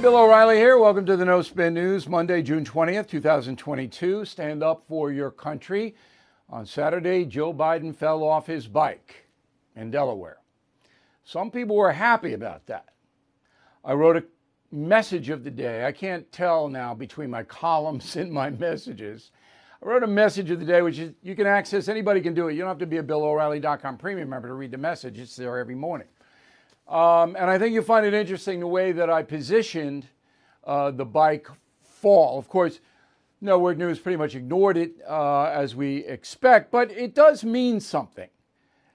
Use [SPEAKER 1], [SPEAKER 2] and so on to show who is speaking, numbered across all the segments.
[SPEAKER 1] Hey, Bill O'Reilly here. Welcome to the No Spin News, Monday, June 20th, 2022. Stand up for your country. On Saturday, Joe Biden fell off his bike in Delaware. Some people were happy about that. I wrote a message of the day. I can't tell now between my columns and my messages. I wrote a message of the day, which is you can access, anybody can do it. You don't have to be a BillO'Reilly.com premium member to read the message, it's there every morning. Um, and I think you'll find it interesting the way that I positioned uh, the bike fall. Of course, Network News pretty much ignored it uh, as we expect, but it does mean something.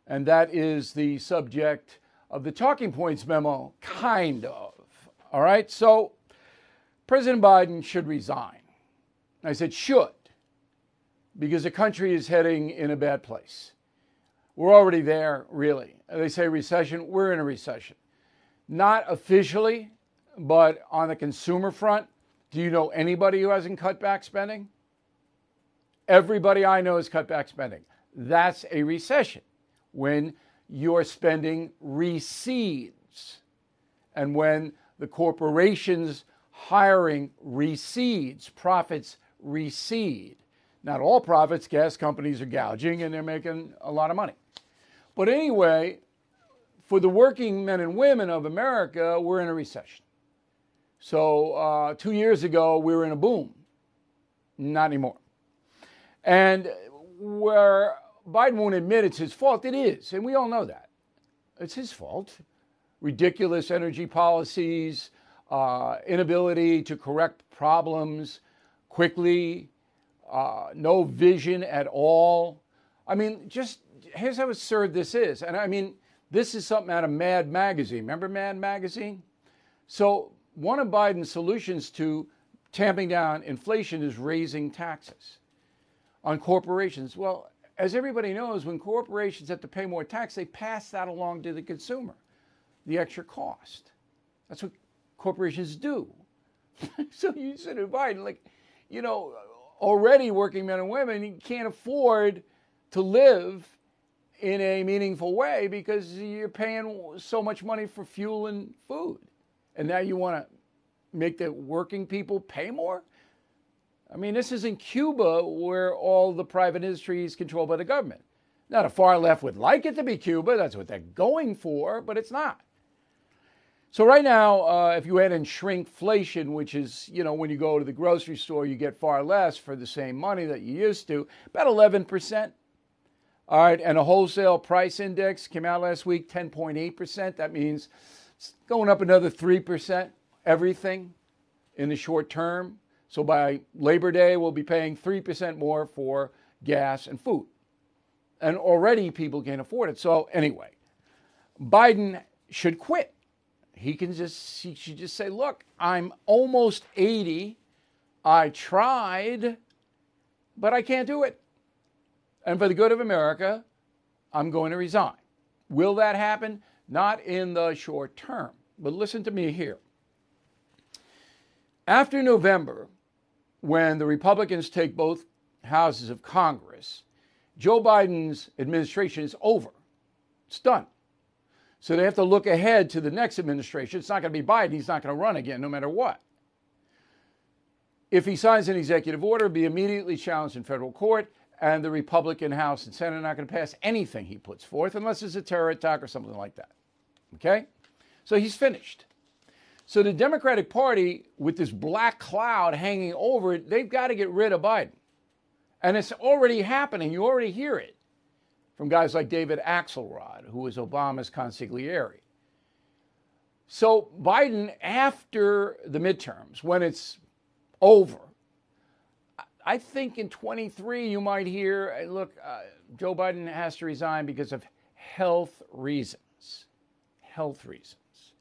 [SPEAKER 1] And that is the subject of the talking points memo, kind of. All right, so President Biden should resign. I said should, because the country is heading in a bad place. We're already there, really. They say recession, we're in a recession. Not officially, but on the consumer front, do you know anybody who hasn't cut back spending? Everybody I know has cut back spending. That's a recession when your spending recedes and when the corporation's hiring recedes, profits recede. Not all profits, gas companies are gouging and they're making a lot of money. But anyway, for the working men and women of America, we're in a recession. So uh, two years ago, we were in a boom. Not anymore. And where Biden won't admit it's his fault, it is. And we all know that. It's his fault. Ridiculous energy policies, uh, inability to correct problems quickly, uh, no vision at all. I mean, just here's how absurd this is. And I mean, this is something out of Mad Magazine. Remember Mad Magazine? So one of Biden's solutions to tamping down inflation is raising taxes on corporations. Well, as everybody knows, when corporations have to pay more tax, they pass that along to the consumer, the extra cost. That's what corporations do. so you said to Biden, like, you know, already working men and women can't afford to live in a meaningful way because you're paying so much money for fuel and food. And now you want to make the working people pay more? I mean, this isn't Cuba where all the private industry is controlled by the government. Now, the far left would like it to be Cuba. That's what they're going for, but it's not. So right now, uh, if you add in shrinkflation, which is, you know, when you go to the grocery store, you get far less for the same money that you used to, about 11%. All right, and a wholesale price index came out last week, 10.8%. That means it's going up another 3%, everything in the short term. So by Labor Day, we'll be paying 3% more for gas and food. And already people can't afford it. So anyway, Biden should quit. He can just he should just say, "Look, I'm almost 80. I tried, but I can't do it. And for the good of America, I'm going to resign." Will that happen? Not in the short term. But listen to me here. After November, when the Republicans take both houses of Congress, Joe Biden's administration is over. It's done. So they have to look ahead to the next administration. It's not going to be Biden. He's not going to run again, no matter what. If he signs an executive order, be immediately challenged in federal court, and the Republican House and Senate are not going to pass anything he puts forth unless it's a terror attack or something like that. Okay? So he's finished. So the Democratic Party, with this black cloud hanging over it, they've got to get rid of Biden. And it's already happening. You already hear it from guys like David Axelrod, who was Obama's consigliere. So Biden, after the midterms, when it's over, I think in 23 you might hear, look, uh, Joe Biden has to resign because of health reasons. Health reasons.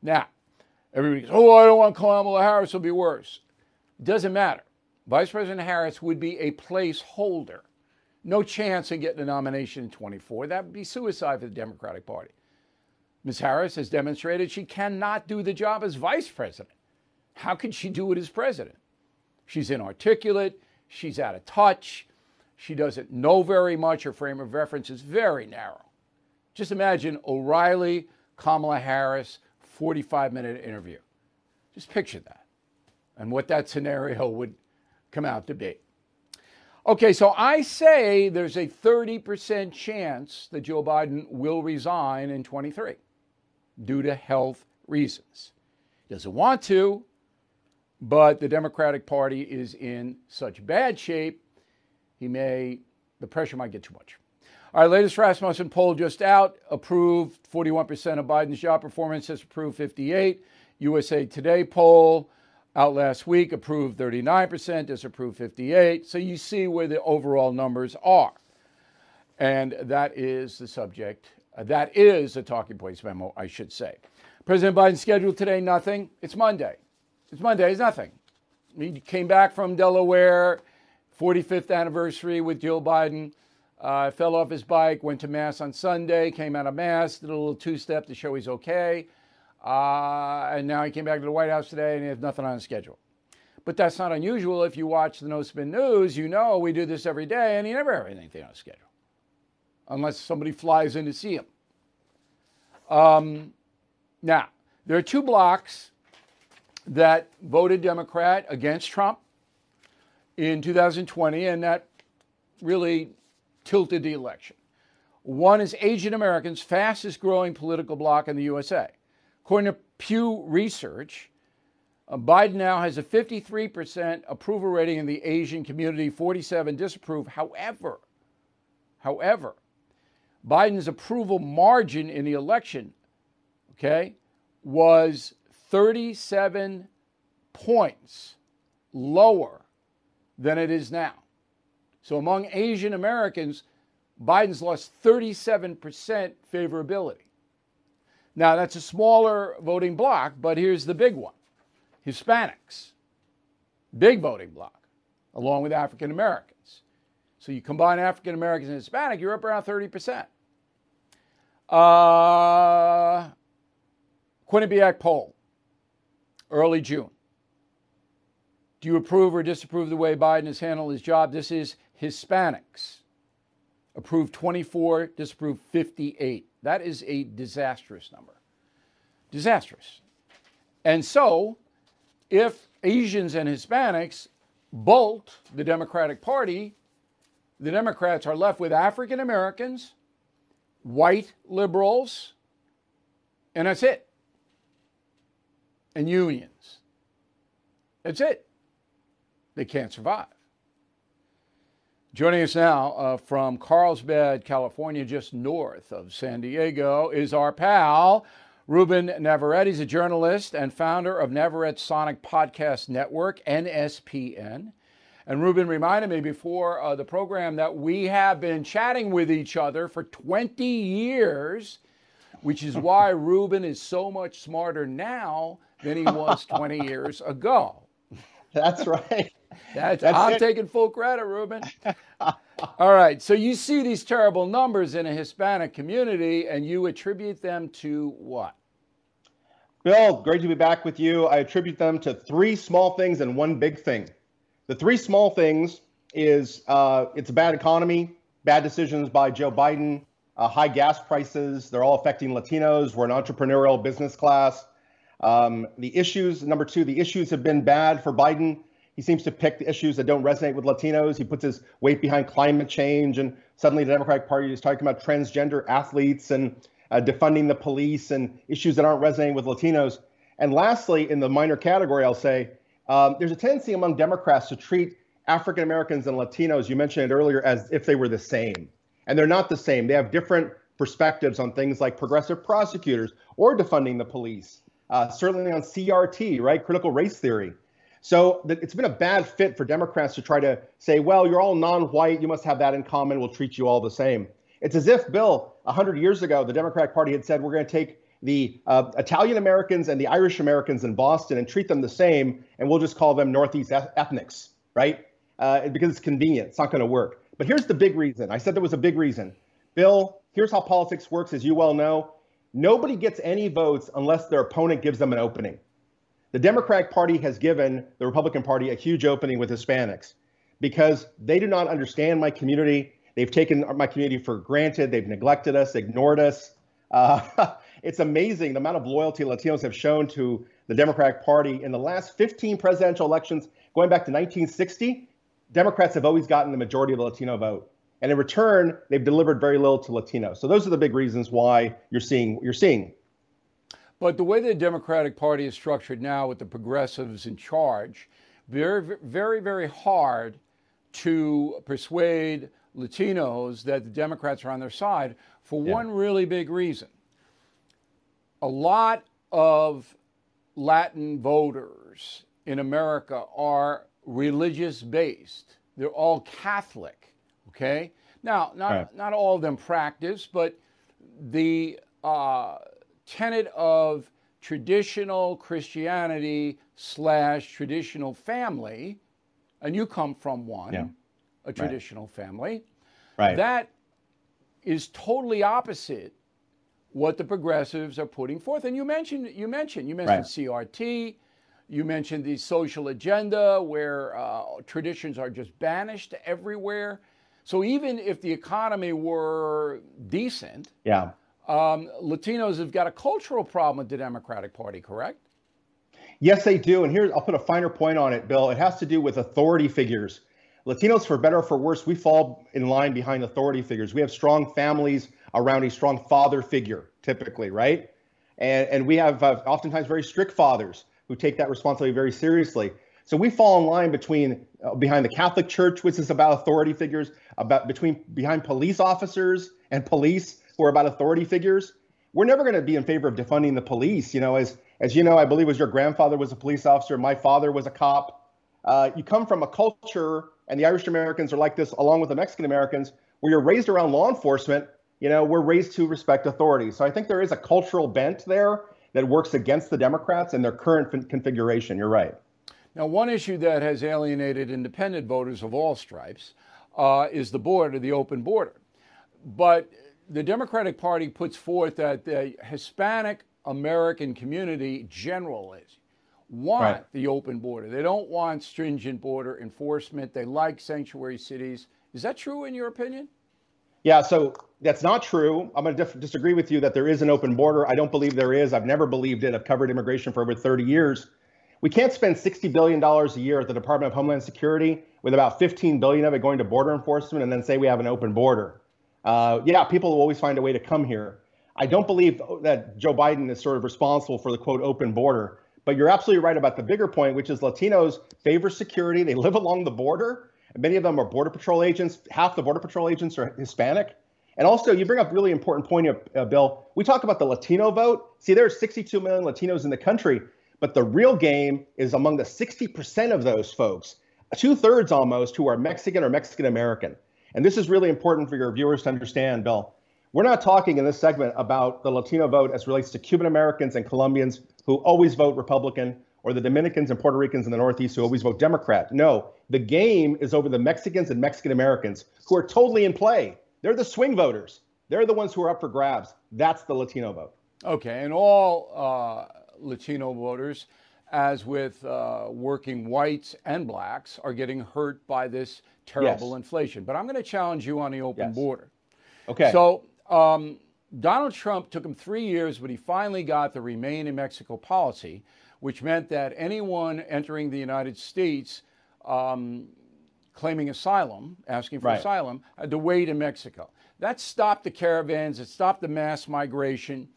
[SPEAKER 1] Now, everybody goes, oh, I don't want Kamala Harris, it'll be worse. Doesn't matter. Vice President Harris would be a placeholder. No chance of getting a nomination in 24. That would be suicide for the Democratic Party. Ms. Harris has demonstrated she cannot do the job as vice president. How could she do it as president? She's inarticulate, she's out of touch, she doesn't know very much, her frame of reference is very narrow. Just imagine O'Reilly, Kamala Harris, 45 minute interview. Just picture that and what that scenario would come out to be. Okay, so I say there's a 30% chance that Joe Biden will resign in 23 due to health reasons. He doesn't want to, but the Democratic Party is in such bad shape, he may, the pressure might get too much. Our latest Rasmussen poll just out approved 41% of Biden's job performance has approved 58. USA Today poll out last week approved 39%, disapproved 58. So you see where the overall numbers are. And that is the subject. Uh, that is a talking points memo, I should say. President Biden scheduled today nothing. It's Monday. It's Monday. It's nothing. He came back from Delaware, 45th anniversary with Jill Biden. Uh, fell off his bike, went to Mass on Sunday, came out of Mass, did a little two step to show he's okay. Uh, and now he came back to the White House today and he has nothing on his schedule. But that's not unusual. If you watch the No Spin News, you know we do this every day and he never has anything on his schedule unless somebody flies in to see him. Um, now, there are two blocks that voted Democrat against Trump in 2020, and that really tilted the election. One is Asian Americans' fastest growing political bloc in the USA. According to Pew Research, uh, Biden now has a 53% approval rating in the Asian community, 47 disapprove. However, however, Biden's approval margin in the election, okay, was 37 points lower than it is now. So among Asian Americans, Biden's lost 37% favorability. Now, that's a smaller voting block, but here's the big one Hispanics, big voting block, along with African Americans. So you combine African Americans and Hispanic, you're up around 30%. Uh, Quinnipiac poll, early June. Do you approve or disapprove the way Biden has handled his job? This is Hispanics. Approved 24, disapproved 58. That is a disastrous number. Disastrous. And so, if Asians and Hispanics bolt the Democratic Party, the Democrats are left with African Americans, white liberals, and that's it. And unions. That's it. They can't survive. Joining us now uh, from Carlsbad, California, just north of San Diego, is our pal, Ruben Navarrette. He's a journalist and founder of Navarrette Sonic Podcast Network, NSPN. And Ruben reminded me before uh, the program that we have been chatting with each other for 20 years, which is why Ruben is so much smarter now than he was 20 years ago.
[SPEAKER 2] That's right.
[SPEAKER 1] That's, That's I'm it. taking full credit, Ruben. All right. So you see these terrible numbers in a Hispanic community and you attribute them to what?
[SPEAKER 2] Bill, great to be back with you. I attribute them to three small things and one big thing. The three small things is uh, it's a bad economy, bad decisions by Joe Biden, uh, high gas prices. They're all affecting Latinos. We're an entrepreneurial business class. Um, the issues, number two, the issues have been bad for Biden. He seems to pick the issues that don't resonate with Latinos. He puts his weight behind climate change, and suddenly the Democratic Party is talking about transgender athletes and uh, defunding the police and issues that aren't resonating with Latinos. And lastly, in the minor category, I'll say um, there's a tendency among Democrats to treat African Americans and Latinos, you mentioned it earlier, as if they were the same. And they're not the same. They have different perspectives on things like progressive prosecutors or defunding the police, uh, certainly on CRT, right? Critical race theory. So it's been a bad fit for Democrats to try to say, well, you're all non white. You must have that in common. We'll treat you all the same. It's as if, Bill, 100 years ago, the Democratic Party had said, we're going to take the uh, Italian Americans and the Irish Americans in Boston and treat them the same, and we'll just call them Northeast ethnics, right? Uh, because it's convenient. It's not going to work. But here's the big reason. I said there was a big reason. Bill, here's how politics works, as you well know. Nobody gets any votes unless their opponent gives them an opening. The Democratic Party has given the Republican Party a huge opening with Hispanics because they do not understand my community. They've taken my community for granted. They've neglected us, ignored us. Uh, it's amazing the amount of loyalty Latinos have shown to the Democratic Party in the last 15 presidential elections, going back to 1960, Democrats have always gotten the majority of the Latino vote. And in return, they've delivered very little to Latinos. So those are the big reasons why you're seeing what you're seeing.
[SPEAKER 1] But the way the Democratic Party is structured now with the progressives in charge, very, very, very hard to persuade Latinos that the Democrats are on their side for yeah. one really big reason. A lot of Latin voters in America are religious based. They're all Catholic, okay? Now, not, right. not all of them practice, but the uh, tenet of traditional Christianity slash traditional family, and you come from one, yeah. a traditional right. family, right. that is totally opposite what the progressives are putting forth. And you mentioned, you mentioned, you mentioned right. CRT, you mentioned the social agenda where uh, traditions are just banished everywhere. So even if the economy were decent,
[SPEAKER 2] yeah,
[SPEAKER 1] um, Latinos have got a cultural problem with the Democratic Party, correct?
[SPEAKER 2] Yes, they do. And here, I'll put a finer point on it, Bill. It has to do with authority figures. Latinos, for better or for worse, we fall in line behind authority figures. We have strong families around a strong father figure, typically, right? And, and we have uh, oftentimes very strict fathers who take that responsibility very seriously. So we fall in line between uh, behind the Catholic Church, which is about authority figures, about between behind police officers and police who are about authority figures. We're never going to be in favor of defunding the police. You know, as as you know, I believe was your grandfather was a police officer, my father was a cop. Uh, you come from a culture, and the Irish Americans are like this, along with the Mexican Americans, where you're raised around law enforcement. You know, we're raised to respect authority. So I think there is a cultural bent there that works against the Democrats and their current configuration. You're right.
[SPEAKER 1] Now, one issue that has alienated independent voters of all stripes uh, is the border, the open border. But the Democratic Party puts forth that the Hispanic American community generally want right. the open border. They don't want stringent border enforcement. They like sanctuary cities. Is that true in your opinion?
[SPEAKER 2] Yeah, so that's not true. I'm going to disagree with you that there is an open border. I don't believe there is. I've never believed it. I've covered immigration for over 30 years. We can't spend $60 billion a year at the Department of Homeland Security with about 15 billion of it going to border enforcement and then say we have an open border. Uh, yeah, people will always find a way to come here. I don't believe that Joe Biden is sort of responsible for the quote open border, but you're absolutely right about the bigger point, which is Latinos favor security. They live along the border. Many of them are border patrol agents. Half the border patrol agents are Hispanic. And also, you bring up a really important point, uh, Bill. We talk about the Latino vote. See, there's 62 million Latinos in the country. But the real game is among the 60% of those folks, two thirds almost, who are Mexican or Mexican American. And this is really important for your viewers to understand, Bill. We're not talking in this segment about the Latino vote as relates to Cuban Americans and Colombians who always vote Republican or the Dominicans and Puerto Ricans in the Northeast who always vote Democrat. No, the game is over the Mexicans and Mexican Americans who are totally in play. They're the swing voters. They're the ones who are up for grabs. That's the Latino vote.
[SPEAKER 1] Okay, and all uh, Latino voters, as with uh, working whites and blacks, are getting hurt by this terrible yes. inflation. But I'm going to challenge you on the open yes. border.
[SPEAKER 2] Okay.
[SPEAKER 1] So um, Donald Trump took him three years, but he finally got the Remain in Mexico policy, which meant that anyone entering the United States um, claiming asylum, asking for right. asylum, had to wait in Mexico. That stopped the caravans, it stopped the mass migration.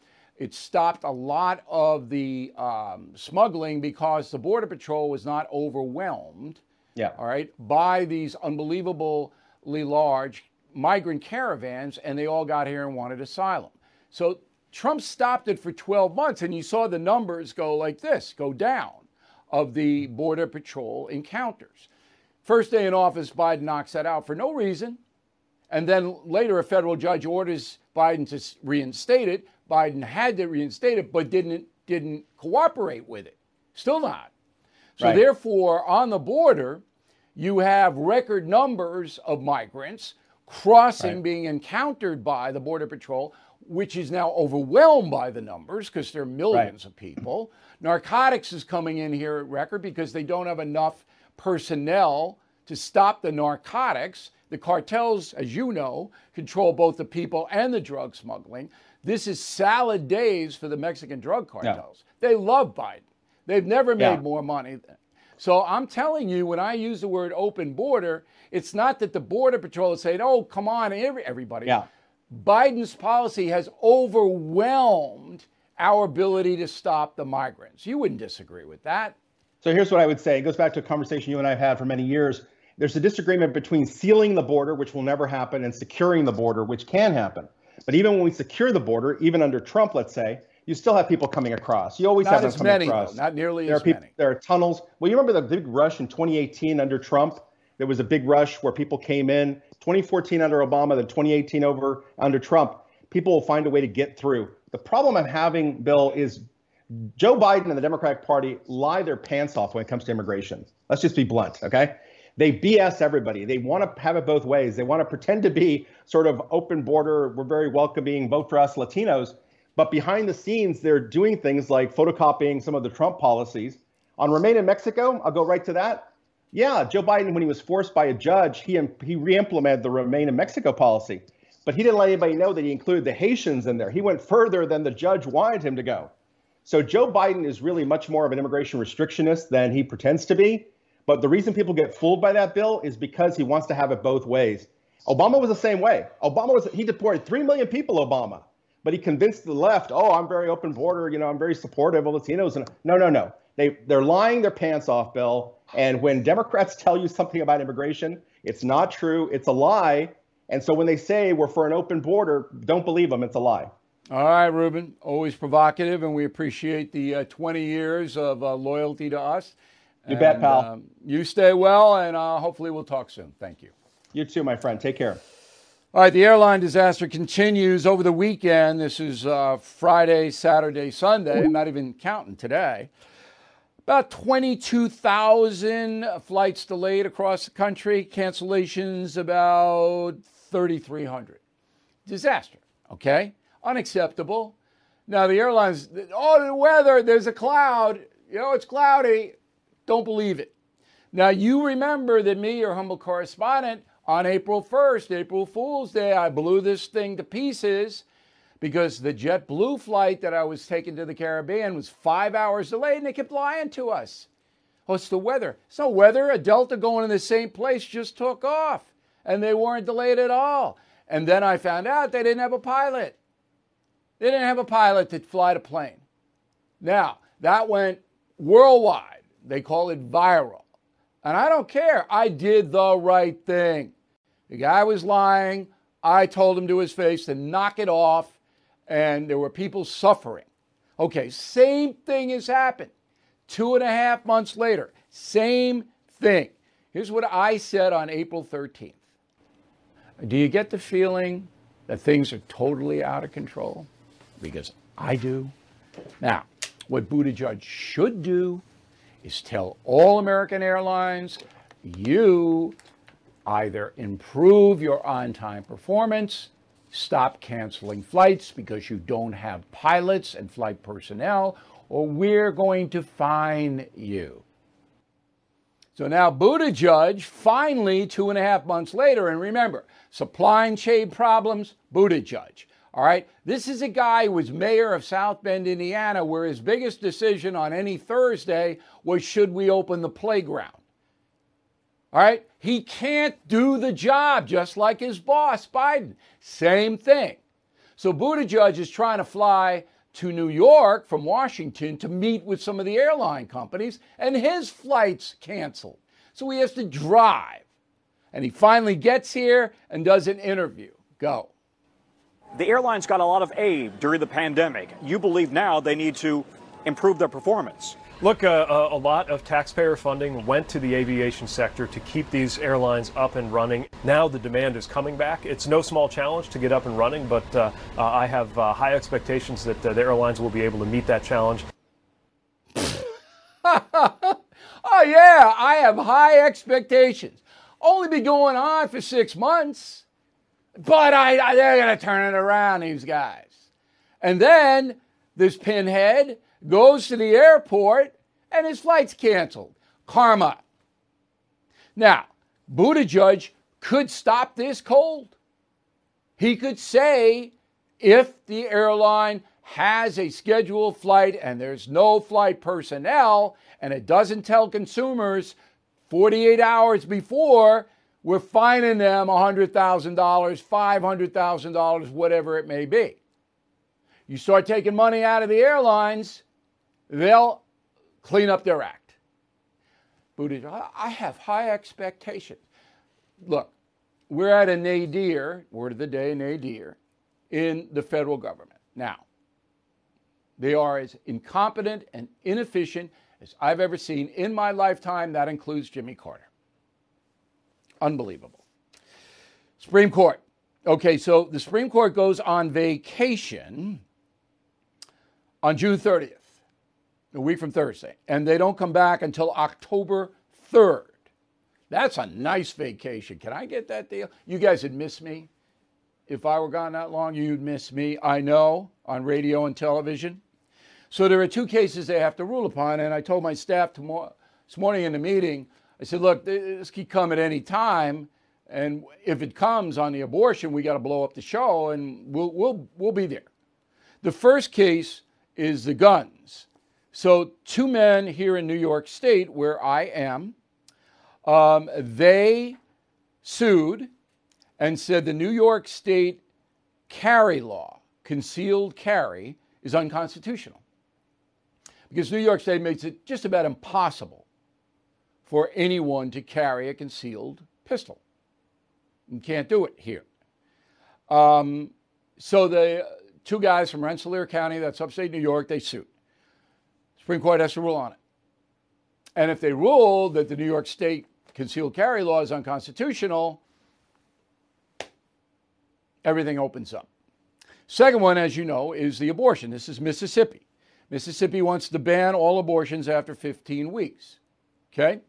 [SPEAKER 1] It stopped a lot of the um, smuggling because the Border Patrol was not overwhelmed.
[SPEAKER 2] Yeah.
[SPEAKER 1] All right. By these unbelievably large migrant caravans, and they all got here and wanted asylum. So Trump stopped it for 12 months, and you saw the numbers go like this go down of the Border Patrol encounters. First day in office, Biden knocks that out for no reason. And then later, a federal judge orders Biden to reinstate it. Biden had to reinstate it, but didn't didn't cooperate with it. Still not. So right. therefore, on the border, you have record numbers of migrants crossing, right. being encountered by the Border Patrol, which is now overwhelmed by the numbers because there are millions right. of people. Narcotics is coming in here at record because they don't have enough personnel to stop the narcotics. The cartels, as you know, control both the people and the drug smuggling. This is salad days for the Mexican drug cartels. Yeah. They love Biden. They've never made
[SPEAKER 2] Yeah.
[SPEAKER 1] more money. So I'm telling you, when I use the word open border, it's not that the Border Patrol is saying, oh, come on, everybody.
[SPEAKER 2] Yeah.
[SPEAKER 1] Biden's policy has overwhelmed our ability to stop the migrants. You wouldn't disagree with that.
[SPEAKER 2] So here's what I would say. It goes back to a conversation you and I have had for many years. There's a disagreement between sealing the border, which will never happen, and securing the border, which can happen. But even when we secure the border, even under Trump, let's say, you still have people coming across. You always
[SPEAKER 1] Not
[SPEAKER 2] have them
[SPEAKER 1] as
[SPEAKER 2] coming
[SPEAKER 1] many,
[SPEAKER 2] across.
[SPEAKER 1] though. Not nearly
[SPEAKER 2] there
[SPEAKER 1] as
[SPEAKER 2] are people,
[SPEAKER 1] many.
[SPEAKER 2] There are tunnels. Well, you remember the big rush in 2018 under Trump? There was a big rush where people came in. 2014 under Obama, then 2018 over under Trump. People will find a way to get through. The problem I'm having, Bill, is Joe Biden and the Democratic Party lie their pants off when it comes to immigration. Let's just be blunt, okay? They BS everybody. They want to have it both ways. They want to pretend to be sort of open border, we're very welcoming, vote for us Latinos. But behind the scenes, they're doing things like photocopying some of the Trump policies. On Remain in Mexico, I'll go right to that. Yeah, Joe Biden, when he was forced by a judge, he, he re implemented the Remain in Mexico policy. But he didn't let anybody know that he included the Haitians in there. He went further than the judge wanted him to go. So Joe Biden is really much more of an immigration restrictionist than he pretends to be. But the reason people get fooled by that bill is because he wants to have it both ways. Obama was the same way. Obama was he deported 3 million people Obama, but he convinced the left, "Oh, I'm very open border, you know, I'm very supportive of Latinos." And no, no, no. They they're lying their pants off, Bill. And when Democrats tell you something about immigration, it's not true, it's a lie. And so when they say we're for an open border, don't believe them, it's a lie.
[SPEAKER 1] All right, Ruben, always provocative, and we appreciate the uh, 20 years of uh, loyalty to us.
[SPEAKER 2] You bet, pal.
[SPEAKER 1] um, you stay well, and uh, hopefully we'll talk soon. Thank you.
[SPEAKER 2] You too, my friend. Take care.
[SPEAKER 1] All right, the airline disaster continues over the weekend. This is uh, Friday, Saturday, Sunday, not even counting today. About 22,000 flights delayed across the country, cancellations about 3,300. Disaster, okay? Unacceptable. Now, the airlines, oh, the weather, there's a cloud. You know, it's cloudy. Don't believe it. Now, you remember that me, your humble correspondent, on April 1st, April Fool's Day, I blew this thing to pieces because the JetBlue flight that I was taking to the Caribbean was five hours delayed and they kept lying to us. Oh, the weather. No weather. A Delta going in the same place just took off and they weren't delayed at all. And then I found out they didn't have a pilot. They didn't have a pilot to fly the plane. Now, that went worldwide. They call it viral. And I don't care. I did the right thing. The guy was lying. I told him to his face to knock it off, and there were people suffering. Okay, same thing has happened. Two and a half months later, same thing. Here's what I said on April 13th. Do you get the feeling that things are totally out of control? Because I do. Now, what Buttigieg should do is tell all American Airlines you either improve your on time performance, stop canceling flights because you don't have pilots and flight personnel, or we're going to fine you. So now Buttigieg finally, two and a half months later, and remember, supply chain problems, Buttigieg. All right, this is a guy who was mayor of South Bend, Indiana, where his biggest decision on any Thursday was should we open the playground. All right, he can't do the job just like his boss, Biden. Same thing. So Buttigieg is trying to fly to New York from Washington to meet with some of the airline companies, and his flight's canceled. So he has to drive. And he finally gets here and does an interview. Go.
[SPEAKER 3] The airlines got a lot of aid during the pandemic. You believe now they need to improve their performance.
[SPEAKER 4] Look, uh, uh, a lot of taxpayer funding went to the aviation sector to keep these airlines up and running. Now the demand is coming back. It's no small challenge to get up and running, but uh, uh, I have uh, high expectations that uh, the airlines will be able to meet that challenge.
[SPEAKER 1] Oh, yeah, I have high expectations. Only be going on for six months, but I, I they're going to turn it around, these guys. And then this pinhead goes to the airport and his flight's canceled. Karma. Now, Buttigieg could stop this cold. He could say if the airline has a scheduled flight and there's no flight personnel and it doesn't tell consumers 48 hours before, we're fining them $100,000, $500,000, whatever it may be. You start taking money out of the airlines, they'll clean up their act. Buttigieg, I have high expectations. Look, we're at a nadir, word of the day, nadir, in the federal government. Now, they are as incompetent and inefficient as I've ever seen in my lifetime. That includes Jimmy Carter. Unbelievable. Supreme Court. Okay, so the Supreme Court goes on vacation on June 30th, a week from Thursday, and they don't come back until October 3rd. That's a nice vacation. Can I get that deal? You guys would miss me. If I were gone that long, you'd miss me. I know on radio and television. So there are two cases they have to rule upon. And I told my staff tomorrow, this morning in the meeting, I said, look, this could come at any time. And if it comes on the abortion, we got to blow up the show and we'll, we'll, we'll be there. The first case is the guns. So, two men here in New York State, where I am, um, they sued and said the New York State carry law, concealed carry, is unconstitutional. Because New York State makes it just about impossible for anyone to carry a concealed pistol. You can't do it here. Um, so the two guys from Rensselaer County, that's upstate New York, they sued. Supreme Court has to rule on it. And if they rule that the New York State concealed carry law is unconstitutional, everything opens up. Second one, as you know, is the abortion. This is Mississippi. Mississippi wants to ban all abortions after 15 weeks. Okay?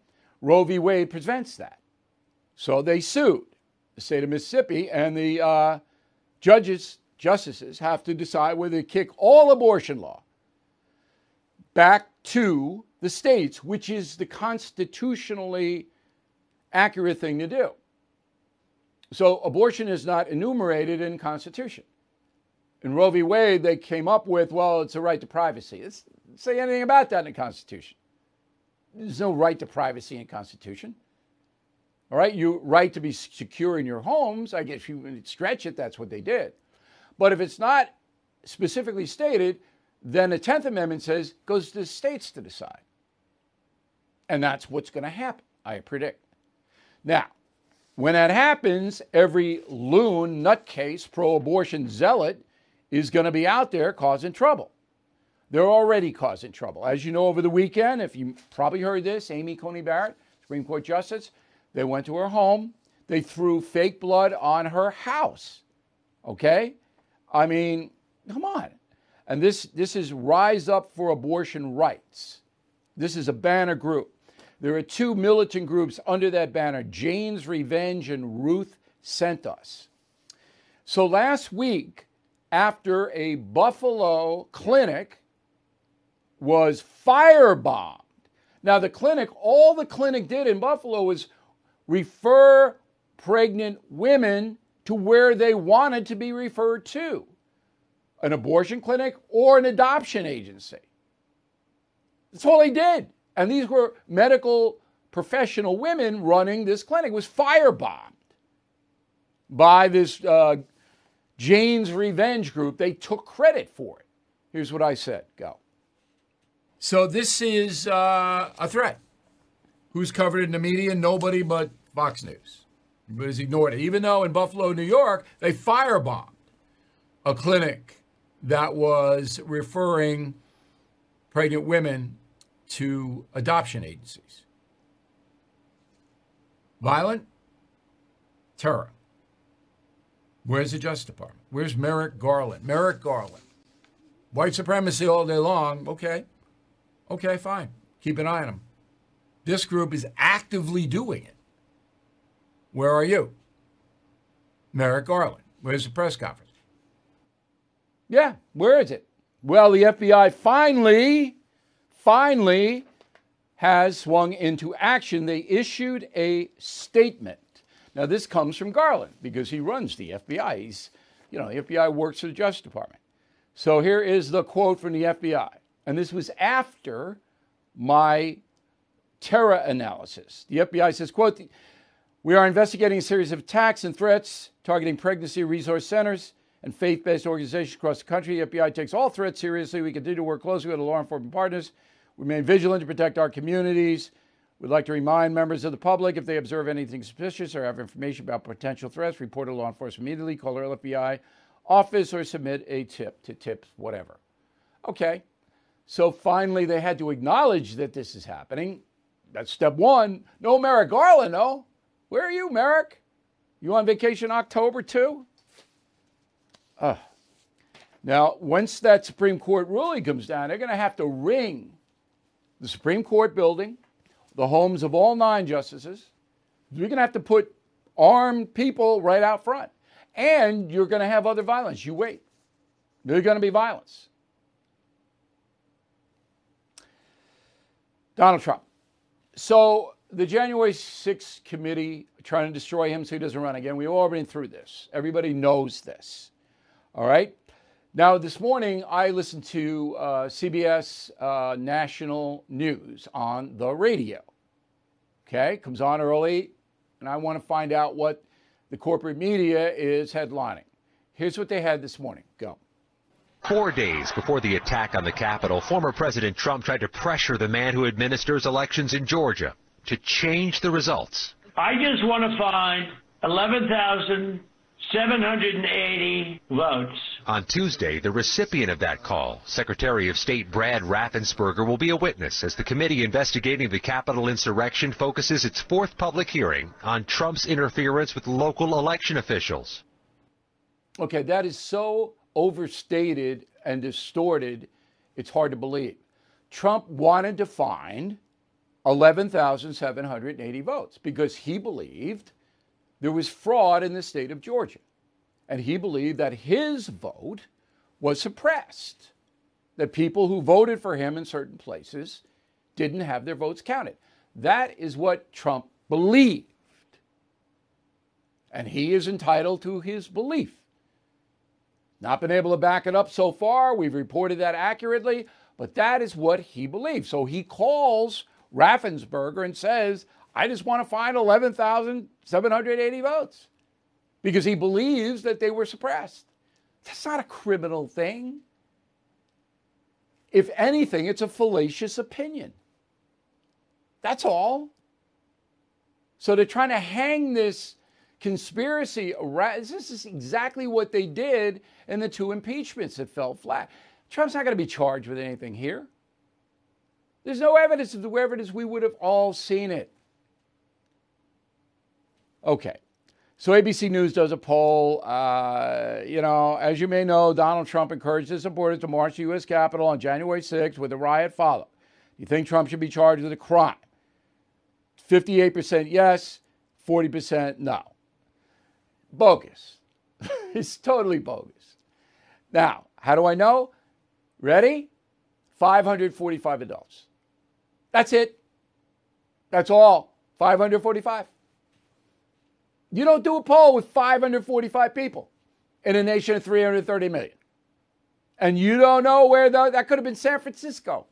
[SPEAKER 1] Roe v. Wade prevents that. So they sued the state of Mississippi, and the uh, judges, justices, have to decide whether to kick all abortion law back to the states, which is the constitutionally accurate thing to do. So abortion is not enumerated in Constitution. In Roe v. Wade, they came up with, well, it's a right to privacy. Let's say anything about that in the Constitution. There's no right to privacy in Constitution. All right, you right to be secure in your homes. I guess if you stretch it, that's what they did. But if it's not specifically stated, then the 10th Amendment says goes to the states to decide. And that's what's going to happen, I predict. Now, when that happens, every loon, nutcase, pro abortion zealot is going to be out there causing trouble. They're already causing trouble. As you know, over the weekend, if you probably heard this, Amy Coney Barrett, Supreme Court Justice, they went to her home. They threw fake blood on her house. Okay? I mean, come on. And this, this is Rise Up for Abortion Rights. This is a banner group. There are two militant groups under that banner Jane's Revenge and Ruth Sent Us. So last week, after a Buffalo clinic was firebombed, now the clinic, all the clinic did in Buffalo was refer pregnant women to where they wanted to be referred to an abortion clinic or an adoption agency. That's all they did. And these were medical professional women running this clinic. It was firebombed by this uh, Jane's Revenge group. They took credit for it. Here's what I said. Go. So this is uh, a threat. Who's covered in the media? Nobody but Fox News. Everybody's ignored it. Even though in Buffalo, New York, they firebombed a clinic that was referring pregnant women to adoption agencies. Violent? Terror. Where's the Justice Department? Where's Merrick Garland? Merrick Garland. White supremacy all day long. Okay. Okay, fine. Keep an eye on them. This group is actively doing it. Where are you? Merrick Garland. Where's the press conference? Yeah, where is it? Well, the FBI finally, finally has swung into action. They issued a statement. Now, this comes from Garland because he runs the FBI. He's, you know, the FBI works for the Justice Department. So here is the quote from the FBI. And this was after my terror analysis. The FBI says, quote, we are investigating a series of attacks and threats targeting pregnancy resource centers and faith-based organizations across the country. The FBI takes all threats seriously. We continue to work closely with our law enforcement partners. We remain vigilant to protect our communities. We'd like to remind members of the public if they observe anything suspicious or have information about potential threats, report to law enforcement immediately, call our FBI office, or submit a tip to tips, whatever. Okay, so finally they had to acknowledge that this is happening. That's step one. No Merrick Garland, no. Where are you, Merrick? You on vacation October too? Uh, now, once that Supreme Court ruling comes down, they're going to have to ring the Supreme Court building, the homes of all nine justices. You're going to have to put armed people right out front. And you're going to have other violence. You wait. There's going to be violence. Donald Trump. So the January 6th committee trying to destroy him so he doesn't run again. We've all been through this. Everybody knows this. All right. Now, this morning, I listened to uh, CBS uh, National News on the radio. Okay, comes on early, and I want to find out what the corporate media is headlining. Here's what they had this morning. Go.
[SPEAKER 5] Four days before the attack on the Capitol, former President Trump tried to pressure the man who administers elections in Georgia to change the results.
[SPEAKER 6] I just want to find 11,000 780 votes.
[SPEAKER 5] On Tuesday, the recipient of that call, Secretary of State Brad Raffensperger, will be a witness as the committee investigating the Capitol insurrection focuses its fourth public hearing on Trump's interference with local election officials.
[SPEAKER 1] Okay, that is so overstated and distorted, it's hard to believe. Trump wanted to find 11,780 votes because he believed there was fraud in the state of Georgia. And he believed that his vote was suppressed, that people who voted for him in certain places didn't have their votes counted. That is what Trump believed. And he is entitled to his belief. Not been able to back it up so far. We've reported that accurately, but that is what he believes. So he calls Raffensperger and says, I just want to find 11,780 votes because he believes that they were suppressed. That's not a criminal thing. If anything, it's a fallacious opinion. That's all. So they're trying to hang this conspiracy. This is exactly what they did in the two impeachments that fell flat. Trump's not going to be charged with anything here. There's no evidence of the evidence. We would have all seen it. Okay. So ABC News does a poll. Uh, you know, as you may know, Donald Trump encouraged his supporters to march to the U.S. Capitol on January 6th with a riot follow. You think Trump should be charged with a crime? 58% yes, 40% no. Bogus. it's totally bogus. Now, how do I know? Ready? 545 adults. That's it. That's all. 545. You don't do a poll with 545 people in a nation of 330 million. And you don't know where the, that could have been San Francisco.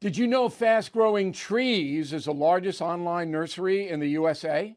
[SPEAKER 1] Did you know Fast Growing Trees is the largest online nursery in the USA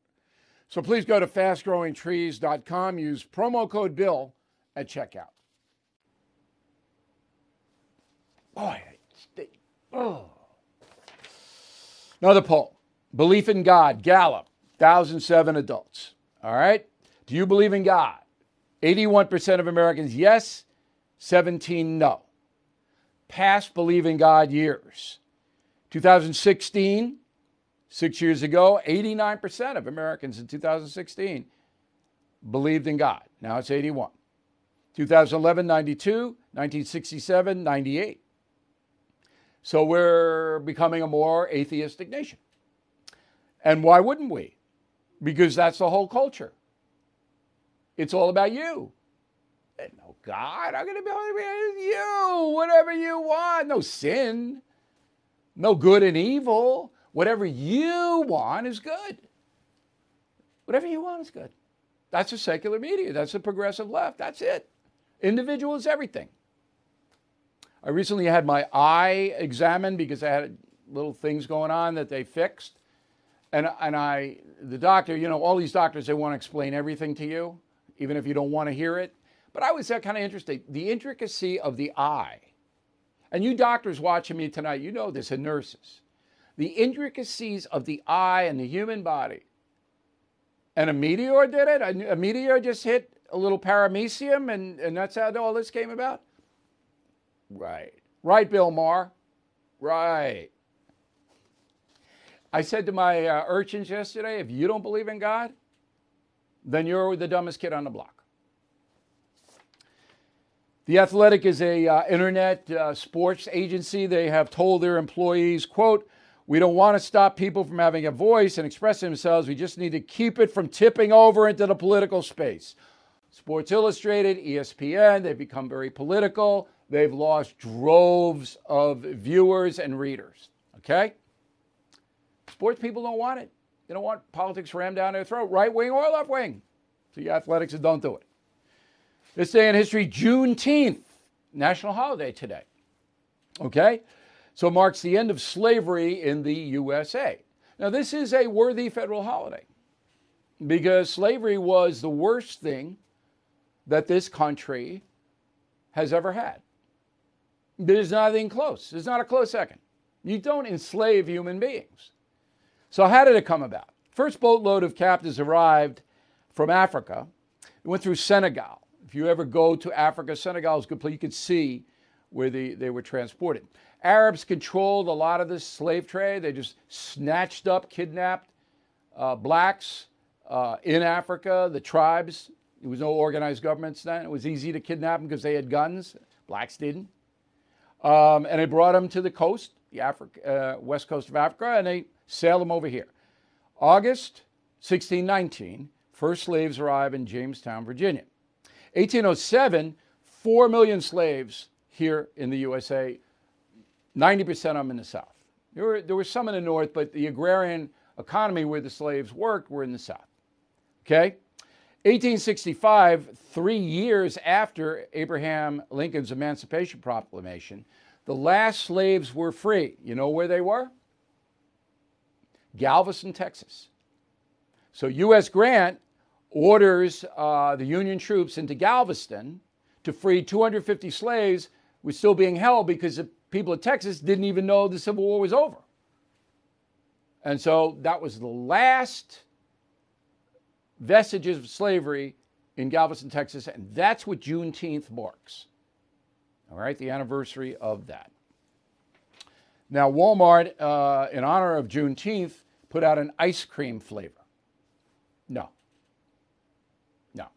[SPEAKER 1] So please go to fastgrowingtrees.com, use promo code BILL at checkout. Boy, Oh. Another poll. Belief in God, Gallup, 1,007 adults. All right. Do you believe in God? 81% of Americans, yes. 17, no. Past believe in God years. 2016, six years ago, 89% of Americans in 2016 believed in God. Now it's 81. 2011, 92, 1967, 98. So we're becoming a more atheistic nation. And why wouldn't we? Because that's the whole culture. It's all about you. And no God, I'm going to be you, whatever you want. No sin, no good and evil. Whatever you want is good. Whatever you want is good. That's the secular media. That's the progressive left. That's it. Individual is everything. I recently had my eye examined because I had little things going on that they fixed. And, and I, the doctor, you know, all these doctors, they want to explain everything to you, even if you don't want to hear it. But I was kind of interested. The intricacy of the eye. And you doctors watching me tonight, you know this, and nurses. The intricacies of the eye and the human body. And a meteor did it? A, a meteor just hit a little paramecium, and, and that's how all this came about? Right. Right, Bill Maher. Right. I said to my uh, urchins yesterday if you don't believe in God, then you're the dumbest kid on the block. The Athletic is a uh, internet uh, sports agency. They have told their employees, quote, we don't want to stop people from having a voice and expressing themselves. We just need to keep it from tipping over into the political space. Sports Illustrated, ESPN, they've become very political. They've lost droves of viewers and readers. Okay? Sports people don't want it. They don't want politics rammed down their throat, right wing or left wing. You athletics don't do it. This day in history, Juneteenth, national holiday today. Okay? So marks the end of slavery in the USA. Now, this is a worthy federal holiday because slavery was the worst thing that this country has ever had. There's nothing close. It's not a close second. You don't enslave human beings. So, how did it come about? First boatload of captives arrived from Africa. It went through Senegal. If you ever go to Africa, Senegal is a good place. You can see where they, they were transported. Arabs controlled a lot of this slave trade. They just snatched up, kidnapped uh, blacks uh, in Africa, the tribes. There was no organized governments then. It was easy to kidnap them because they had guns. Blacks didn't. Um, and they brought them to the coast, the uh, west coast of Africa, and they sailed them over here. August 1619, first slaves arrive in Jamestown, Virginia. 1807, 4 million slaves here in the USA, 90% of them in the South. There were, there were some in the North, but the agrarian economy where the slaves worked were in the South. Okay? 1865, three years after Abraham Lincoln's Emancipation Proclamation, the last slaves were free. You know where they were? Galveston, Texas. So U.S. Grant orders uh, the Union troops into Galveston to free 250 slaves were still being held because the people of Texas didn't even know the Civil War was over. And so that was the last vestiges of slavery in Galveston, Texas, and that's what Juneteenth marks. All right, the anniversary of that. Now, Walmart, uh, in honor of Juneteenth, put out an ice cream flavor. No. No.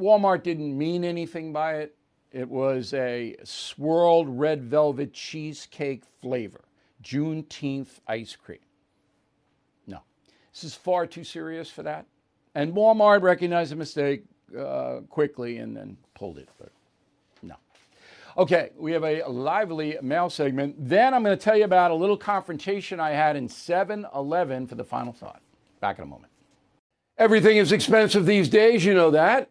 [SPEAKER 1] Walmart didn't mean anything by it. It was a swirled red velvet cheesecake flavor, Juneteenth ice cream. No, this is far too serious for that. And Walmart recognized the mistake uh, quickly and then pulled it. But no. Okay, we have a lively mail segment. Then I'm going to tell you about a little confrontation I had in 7 Eleven for the final thought. Back in a moment. Everything is expensive these days, you know that.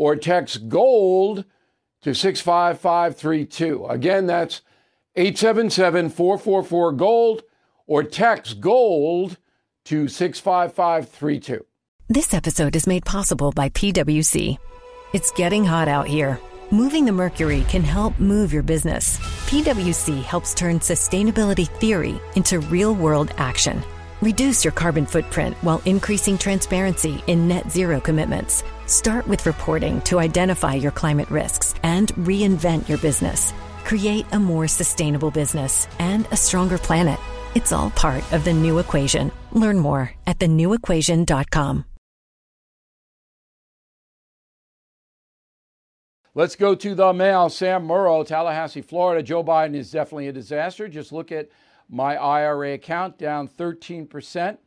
[SPEAKER 1] or text GOLD to 65532. Again, that's 877 444 GOLD, or text GOLD to 65532.
[SPEAKER 7] This episode is made possible by PWC. It's getting hot out here. Moving the mercury can help move your business. PWC helps turn sustainability theory into real world action. Reduce your carbon footprint while increasing transparency in net zero commitments. Start with reporting to identify your climate risks and reinvent your business. Create a more sustainable business and a stronger planet. It's all part of the new equation. Learn more at thenewequation.com.
[SPEAKER 1] Let's go to the mail. Sam Murrow, Tallahassee, Florida. Joe Biden is definitely a disaster. Just look at my IRA account, down 13%,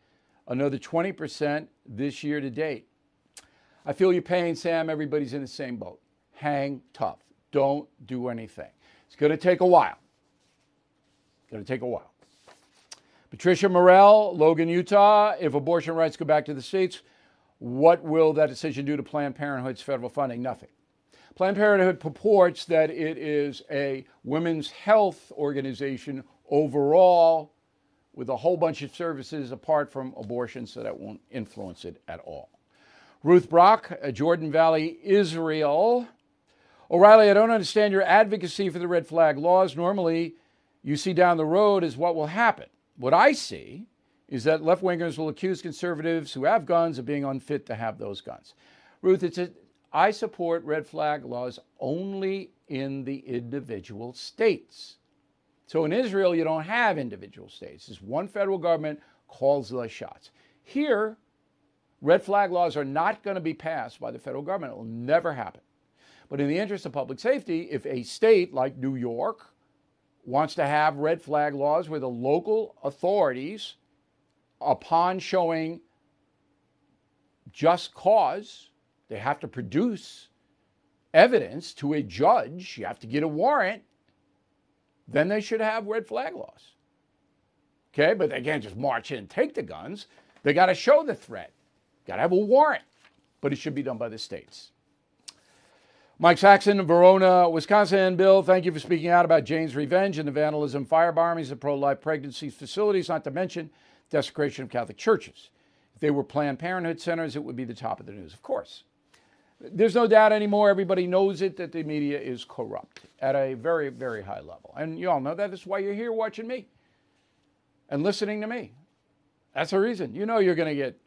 [SPEAKER 1] another 20% this year to date. I feel your pain, Sam. Everybody's in the same boat. Hang tough. Don't do anything. It's going to take a while. It's going to take a while. Patricia Morell, Logan, Utah. If abortion rights go back to the states, what will that decision do to Planned Parenthood's federal funding? Nothing. Planned Parenthood purports that it is a women's health organization overall with a whole bunch of services apart from abortion, so that won't influence it at all. Ruth Brock, uh, Jordan Valley, Israel. O'Reilly, I don't understand your advocacy for the red flag laws. Normally, you see down the road is what will happen. What I see is that left wingers will accuse conservatives who have guns of being unfit to have those guns. Ruth, it's a, I support red flag laws only in the individual states. So in Israel, you don't have individual states. It's one federal government calls the shots. Here, red flag laws are not going to be passed by the federal government. It will never happen. But in the interest of public safety, if a state like New York wants to have red flag laws where the local authorities, upon showing just cause, they have to produce evidence to a judge. You have to get a warrant. Then they should have red flag laws. Okay, but they can't just march in and take the guns. They got to show the threat. Got to have a warrant. But it should be done by the states. Mike Saxon, Verona, Wisconsin. Bill, thank you for speaking out about Jane's revenge and the vandalism, firebombings of pro life pregnancy facilities, not to mention desecration of Catholic churches. If they were Planned Parenthood centers, it would be the top of the news, of course. There's no doubt anymore. Everybody knows it that the media is corrupt at a very, very high level. And you all know that. That's why you're here watching me and listening to me. That's the reason. You know you're going to get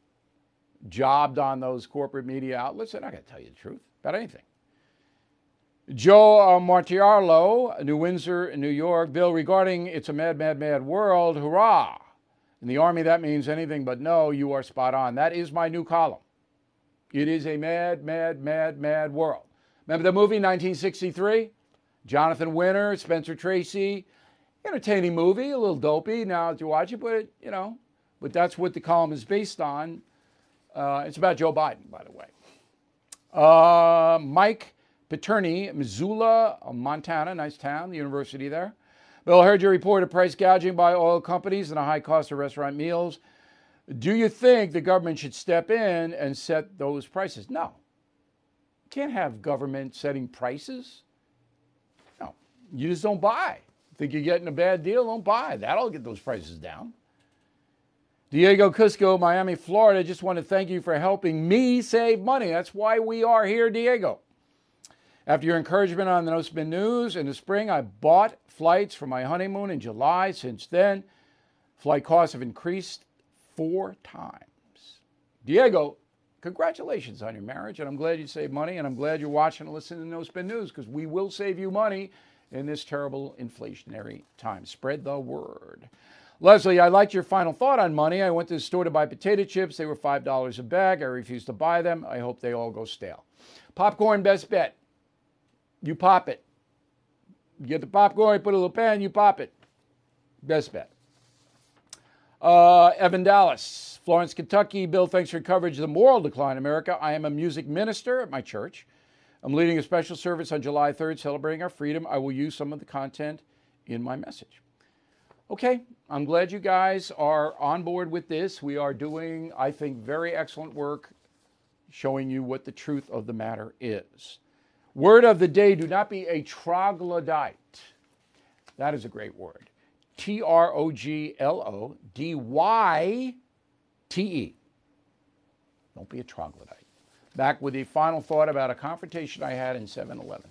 [SPEAKER 1] jobbed on those corporate media outlets. They're not going to tell you the truth about anything. Joe uh, Martiarlo, New Windsor, New York. Bill, regarding It's a Mad, Mad, Mad World, hurrah. In the Army, that means anything but no. You are spot on. That is my new column. It is a mad, mad, mad, mad world. Remember the movie 1963? Jonathan Winter, Spencer Tracy. Entertaining movie, a little dopey now to watch it, but you know, but that's what the column is based on. Uh, it's about Joe Biden, by the way. Uh, Mike Paterni, Missoula, Montana, nice town, the university there. Bill, I heard you report of price gouging by oil companies and a high cost of restaurant meals. Do you think the government should step in and set those prices? No. Can't have government setting prices. No. You just don't buy. Think you're getting a bad deal? Don't buy. That'll get those prices down. Diego Cusco, Miami, Florida. Just want to thank you for helping me save money. That's why we are here, Diego. After your encouragement on the No Spin News in the spring, I bought flights for my honeymoon in July. Since then, flight costs have increased four times. Diego, congratulations on your marriage, and I'm glad you saved money, and I'm glad you're watching and listening to No Spin News because we will save you money in this terrible inflationary time. Spread the word. Leslie, I liked your final thought on money. I went to the store to buy potato chips. They were $5 a bag. I refused to buy them. I hope they all go stale. Popcorn, best bet. You pop it. You get the popcorn, put a little pan, you pop it. Best bet. Uh, Evan Dallas, Florence, Kentucky. Bill, thanks for coverage of the moral decline in America. I am a music minister at my church. I'm leading a special service on July 3rd celebrating our freedom. I will use some of the content in my message. Okay, I'm glad you guys are on board with this. We are doing, I think, very excellent work showing you what the truth of the matter is. Word of the day do not be a troglodyte. That is a great word. T R O G L O D Y T E. Don't be a troglodyte. Back with the final thought about a confrontation I had in 7 Eleven.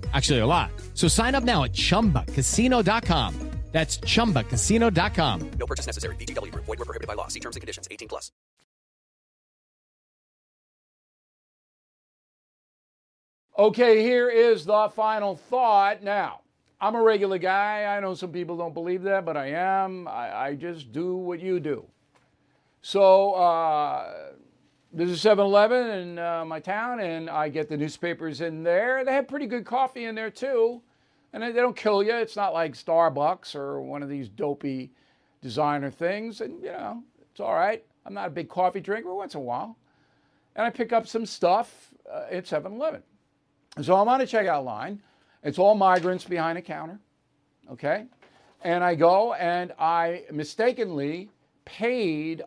[SPEAKER 8] Actually, a lot. So sign up now at ChumbaCasino.com. That's ChumbaCasino.com.
[SPEAKER 9] No purchase necessary. VGW Group. Void were prohibited by law. See terms and conditions. 18 plus.
[SPEAKER 1] Okay, here is the final thought. Now, I'm a regular guy. I know some people don't believe that, but I am. I, I just do what you do. So, uh, there's a 7 Eleven in uh, my town, and I get the newspapers in there. They have pretty good coffee in there, too. And they don't kill you. It's not like Starbucks or one of these dopey designer things. And, you know, it's all right. I'm not a big coffee drinker once in a while. And I pick up some stuff uh, at 7 Eleven. So I'm on a checkout line. It's all migrants behind a counter. Okay. And I go and I mistakenly paid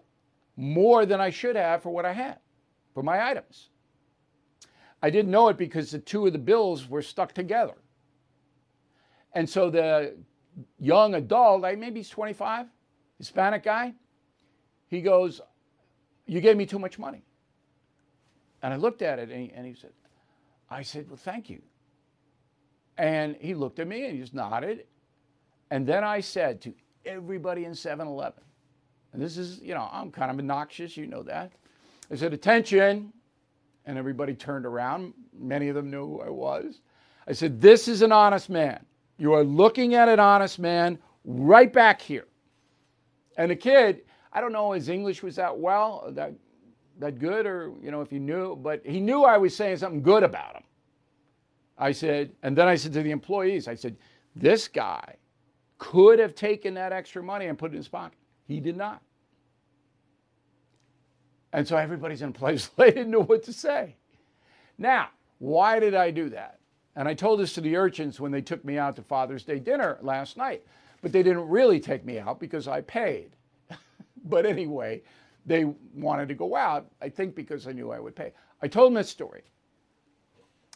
[SPEAKER 1] more than I should have for what I had, for my items. I didn't know it because the two of the bills were stuck together. And so the young adult, like maybe he's 25, Hispanic guy, he goes, You gave me too much money. And I looked at it and he, and he said, I said, Well, thank you. And he looked at me and he just nodded. And then I said to everybody in 7 Eleven, and this is, you know, I'm kind of obnoxious, you know that. I said, Attention. And everybody turned around. Many of them knew who I was. I said, This is an honest man. You are looking at an honest man right back here. And the kid, I don't know his English was that well, that that good, or you know, if he knew, but he knew I was saying something good about him. I said, and then I said to the employees, I said, this guy could have taken that extra money and put it in his pocket. He did not. And so everybody's in place they didn't know what to say. Now, why did I do that? And I told this to the urchins when they took me out to Father's Day dinner last night, but they didn't really take me out because I paid. but anyway, they wanted to go out, I think because I knew I would pay. I told them this story.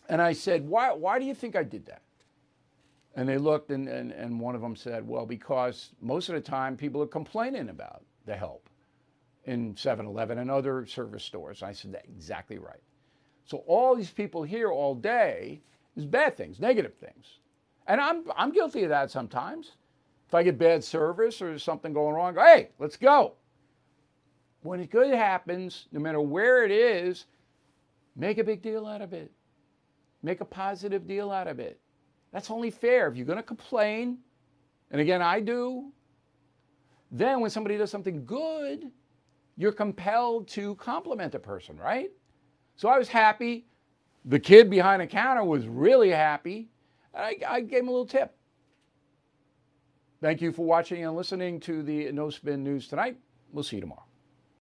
[SPEAKER 1] And I said, why, why do you think I did that? And they looked, and, and, and one of them said, Well, because most of the time people are complaining about the help in 7 Eleven and other service stores. I said, That's exactly right. So all these people here all day is bad things, negative things. And I'm, I'm guilty of that sometimes. If I get bad service or something going wrong, go, hey, let's go. When it good happens, no matter where it is, make a big deal out of it. Make a positive deal out of it. That's only fair. If you're going to complain, and again, I do, then when somebody does something good, you're compelled to compliment the person, right? So I was happy. The kid behind the counter was really happy. I, I gave him a little tip. Thank you for watching and listening to the No Spin News tonight. We'll see you tomorrow.